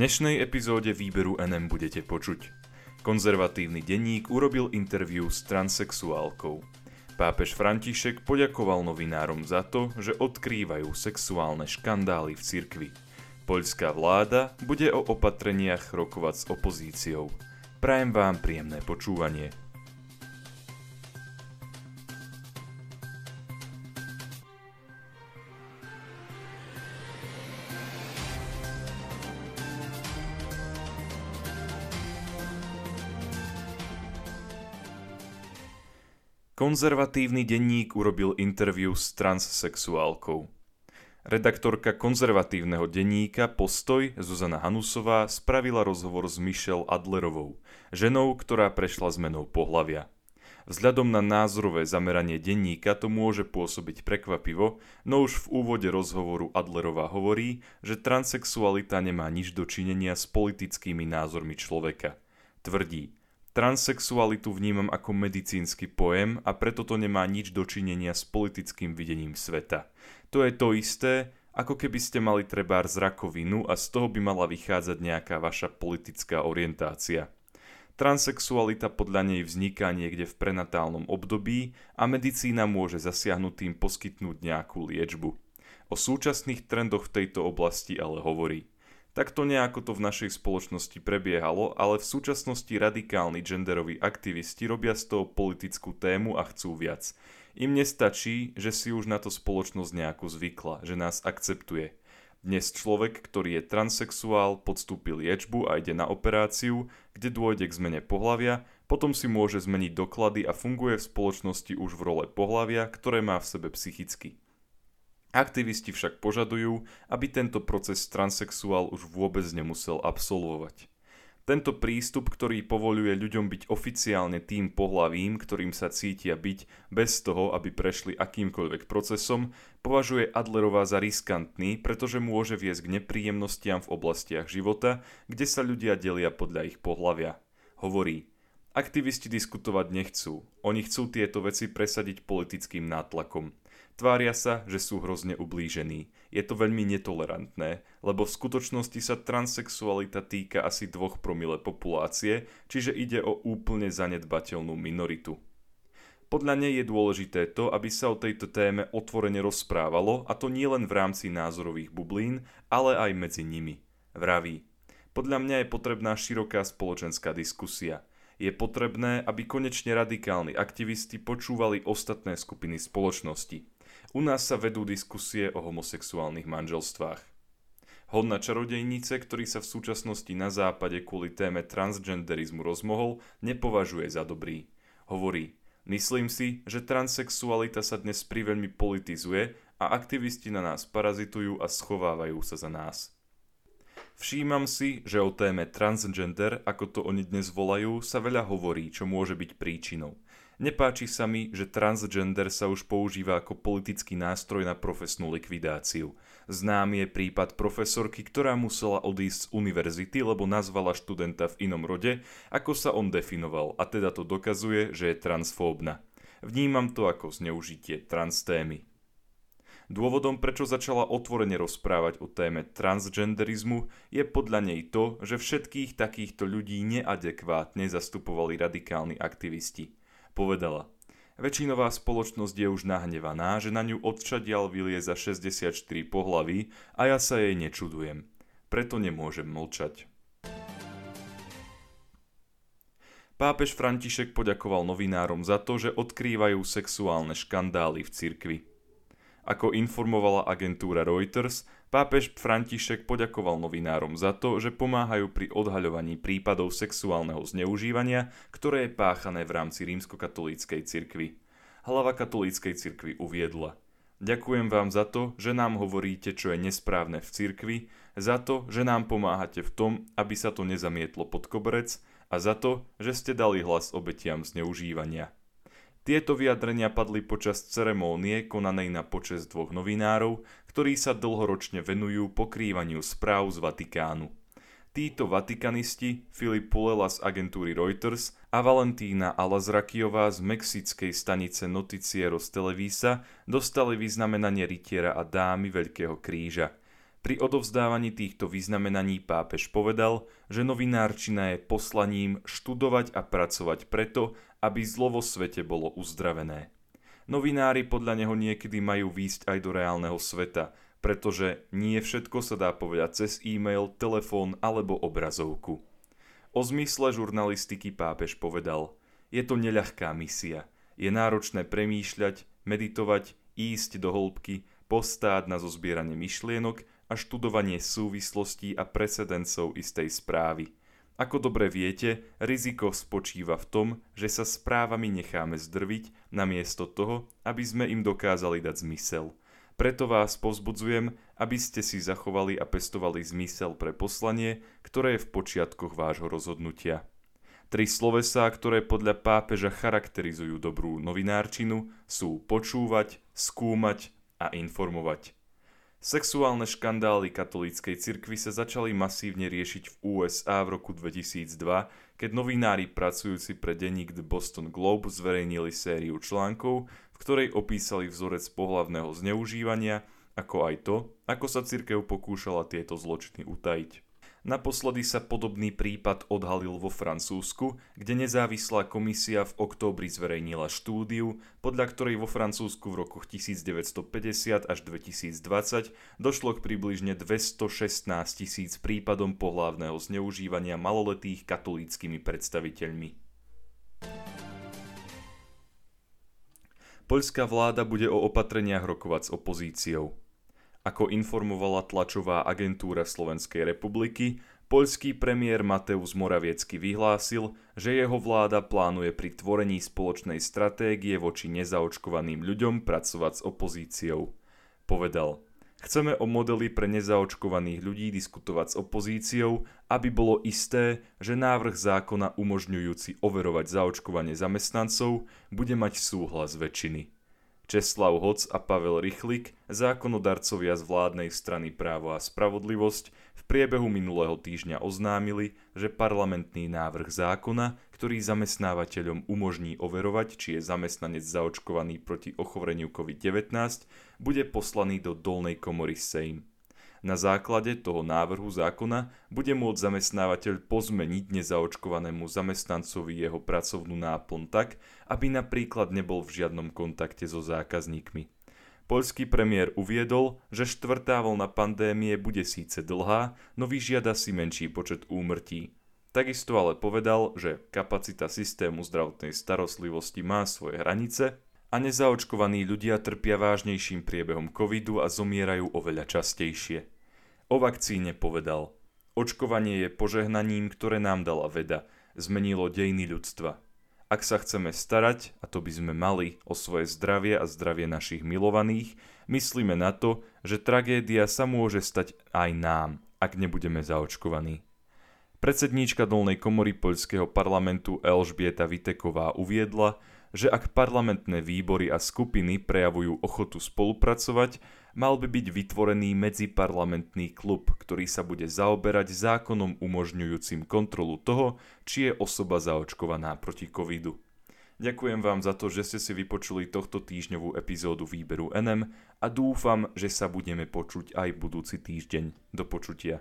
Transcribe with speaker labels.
Speaker 1: dnešnej epizóde výberu NM budete počuť. Konzervatívny denník urobil interviu s transexuálkou. Pápež František poďakoval novinárom za to, že odkrývajú sexuálne škandály v cirkvi. Poľská vláda bude o opatreniach rokovať s opozíciou. Prajem vám príjemné počúvanie. Konzervatívny denník urobil interviu s transsexuálkou. Redaktorka konzervatívneho denníka Postoj Zuzana Hanusová spravila rozhovor s Michelle Adlerovou, ženou, ktorá prešla zmenou pohlavia. Vzhľadom na názorové zameranie denníka to môže pôsobiť prekvapivo, no už v úvode rozhovoru Adlerová hovorí, že transexualita nemá nič dočinenia s politickými názormi človeka. Tvrdí, Transsexualitu vnímam ako medicínsky pojem a preto to nemá nič dočinenia s politickým videním sveta. To je to isté, ako keby ste mali trebár zrakovinu a z toho by mala vychádzať nejaká vaša politická orientácia. Transsexualita podľa nej vzniká niekde v prenatálnom období a medicína môže zasiahnutým poskytnúť nejakú liečbu. O súčasných trendoch v tejto oblasti ale hovorí. Takto nejako to v našej spoločnosti prebiehalo, ale v súčasnosti radikálni genderoví aktivisti robia z toho politickú tému a chcú viac. Im nestačí, že si už na to spoločnosť nejako zvykla, že nás akceptuje. Dnes človek, ktorý je transexuál, podstúpil liečbu a ide na operáciu, kde dôjde k zmene pohlavia, potom si môže zmeniť doklady a funguje v spoločnosti už v role pohlavia, ktoré má v sebe psychicky. Aktivisti však požadujú, aby tento proces transexuál už vôbec nemusel absolvovať. Tento prístup, ktorý povoluje ľuďom byť oficiálne tým pohlavím, ktorým sa cítia byť, bez toho, aby prešli akýmkoľvek procesom, považuje Adlerová za riskantný, pretože môže viesť k nepríjemnostiam v oblastiach života, kde sa ľudia delia podľa ich pohlavia. Hovorí, aktivisti diskutovať nechcú, oni chcú tieto veci presadiť politickým nátlakom. Tvária sa, že sú hrozne ublížení. Je to veľmi netolerantné, lebo v skutočnosti sa transexualita týka asi 2 promile populácie, čiže ide o úplne zanedbateľnú minoritu. Podľa nej je dôležité to, aby sa o tejto téme otvorene rozprávalo, a to nie len v rámci názorových bublín, ale aj medzi nimi. Vraví. Podľa mňa je potrebná široká spoločenská diskusia. Je potrebné, aby konečne radikálni aktivisti počúvali ostatné skupiny spoločnosti. U nás sa vedú diskusie o homosexuálnych manželstvách. Hodná čarodejnice, ktorý sa v súčasnosti na západe kvôli téme transgenderizmu rozmohol, nepovažuje za dobrý. Hovorí, myslím si, že transexualita sa dnes priveľmi politizuje a aktivisti na nás parazitujú a schovávajú sa za nás. Všímam si, že o téme transgender, ako to oni dnes volajú, sa veľa hovorí, čo môže byť príčinou – Nepáči sa mi, že transgender sa už používa ako politický nástroj na profesnú likvidáciu. Znám je prípad profesorky, ktorá musela odísť z univerzity, lebo nazvala študenta v inom rode, ako sa on definoval, a teda to dokazuje, že je transfóbna. Vnímam to ako zneužitie transtémy. Dôvodom, prečo začala otvorene rozprávať o téme transgenderizmu, je podľa nej to, že všetkých takýchto ľudí neadekvátne zastupovali radikálni aktivisti. Povedala, väčšinová spoločnosť je už nahnevaná, že na ňu odčadial vylie za 64 pohlaví a ja sa jej nečudujem. Preto nemôžem mlčať. Pápež František poďakoval novinárom za to, že odkrývajú sexuálne škandály v cirkvi. Ako informovala agentúra Reuters, pápež František poďakoval novinárom za to, že pomáhajú pri odhaľovaní prípadov sexuálneho zneužívania, ktoré je páchané v rámci rímskokatolíckej cirkvi. Hlava katolíckej cirkvi uviedla Ďakujem vám za to, že nám hovoríte, čo je nesprávne v cirkvi, za to, že nám pomáhate v tom, aby sa to nezamietlo pod koberec a za to, že ste dali hlas obetiam zneužívania. Tieto vyjadrenia padli počas ceremónie konanej na počest dvoch novinárov, ktorí sa dlhoročne venujú pokrývaniu správ z Vatikánu. Títo vatikanisti, Filip Pulela z agentúry Reuters a Valentína Alazrakiová z mexickej stanice Noticieros Televisa dostali vyznamenanie rytiera a dámy Veľkého kríža. Pri odovzdávaní týchto vyznamenaní pápež povedal, že novinárčina je poslaním študovať a pracovať preto, aby zlo vo svete bolo uzdravené. Novinári podľa neho niekedy majú výjsť aj do reálneho sveta, pretože nie všetko sa dá povedať cez e-mail, telefón alebo obrazovku. O zmysle žurnalistiky pápež povedal, je to neľahká misia. Je náročné premýšľať, meditovať, ísť do hĺbky, postáť na zozbieranie myšlienok a študovanie súvislostí a precedencov istej správy. Ako dobre viete, riziko spočíva v tom, že sa správami necháme zdrviť, namiesto toho, aby sme im dokázali dať zmysel. Preto vás povzbudzujem, aby ste si zachovali a pestovali zmysel pre poslanie, ktoré je v počiatkoch vášho rozhodnutia. Tri slovesá, ktoré podľa pápeža charakterizujú dobrú novinárčinu, sú počúvať, skúmať a informovať. Sexuálne škandály katolíckej cirkvi sa začali masívne riešiť v USA v roku 2002, keď novinári pracujúci pre denník The Boston Globe zverejnili sériu článkov, v ktorej opísali vzorec pohlavného zneužívania, ako aj to, ako sa cirkev pokúšala tieto zločiny utajiť. Naposledy sa podobný prípad odhalil vo Francúzsku, kde nezávislá komisia v októbri zverejnila štúdiu, podľa ktorej vo Francúzsku v rokoch 1950 až 2020 došlo k približne 216 tisíc prípadom pohlavného zneužívania maloletých katolíckými predstaviteľmi. Poľská vláda bude o opatreniach rokovať s opozíciou. Ako informovala tlačová agentúra Slovenskej republiky, poľský premiér Mateusz Moraviecky vyhlásil, že jeho vláda plánuje pri tvorení spoločnej stratégie voči nezaočkovaným ľuďom pracovať s opozíciou. Povedal, chceme o modely pre nezaočkovaných ľudí diskutovať s opozíciou, aby bolo isté, že návrh zákona umožňujúci overovať zaočkovanie zamestnancov bude mať súhlas väčšiny. Česlav Hoc a Pavel Rychlik, zákonodarcovia z vládnej strany Právo a spravodlivosť, v priebehu minulého týždňa oznámili, že parlamentný návrh zákona, ktorý zamestnávateľom umožní overovať, či je zamestnanec zaočkovaný proti ochoreniu COVID-19, bude poslaný do dolnej komory Sejm. Na základe toho návrhu zákona bude môcť zamestnávateľ pozmeniť nezaočkovanému zamestnancovi jeho pracovnú náplň tak, aby napríklad nebol v žiadnom kontakte so zákazníkmi. Poľský premiér uviedol, že štvrtá vlna pandémie bude síce dlhá, no vyžiada si menší počet úmrtí. Takisto ale povedal, že kapacita systému zdravotnej starostlivosti má svoje hranice a nezaočkovaní ľudia trpia vážnejším priebehom covidu a zomierajú oveľa častejšie. O vakcíne povedal, očkovanie je požehnaním, ktoré nám dala veda, zmenilo dejiny ľudstva. Ak sa chceme starať, a to by sme mali, o svoje zdravie a zdravie našich milovaných, myslíme na to, že tragédia sa môže stať aj nám, ak nebudeme zaočkovaní. Predsedníčka dolnej komory poľského parlamentu Elžbieta Viteková uviedla, že ak parlamentné výbory a skupiny prejavujú ochotu spolupracovať, mal by byť vytvorený medziparlamentný klub, ktorý sa bude zaoberať zákonom umožňujúcim kontrolu toho, či je osoba zaočkovaná proti covidu. Ďakujem vám za to, že ste si vypočuli tohto týždňovú epizódu výberu NM a dúfam, že sa budeme počuť aj budúci týždeň. Do počutia.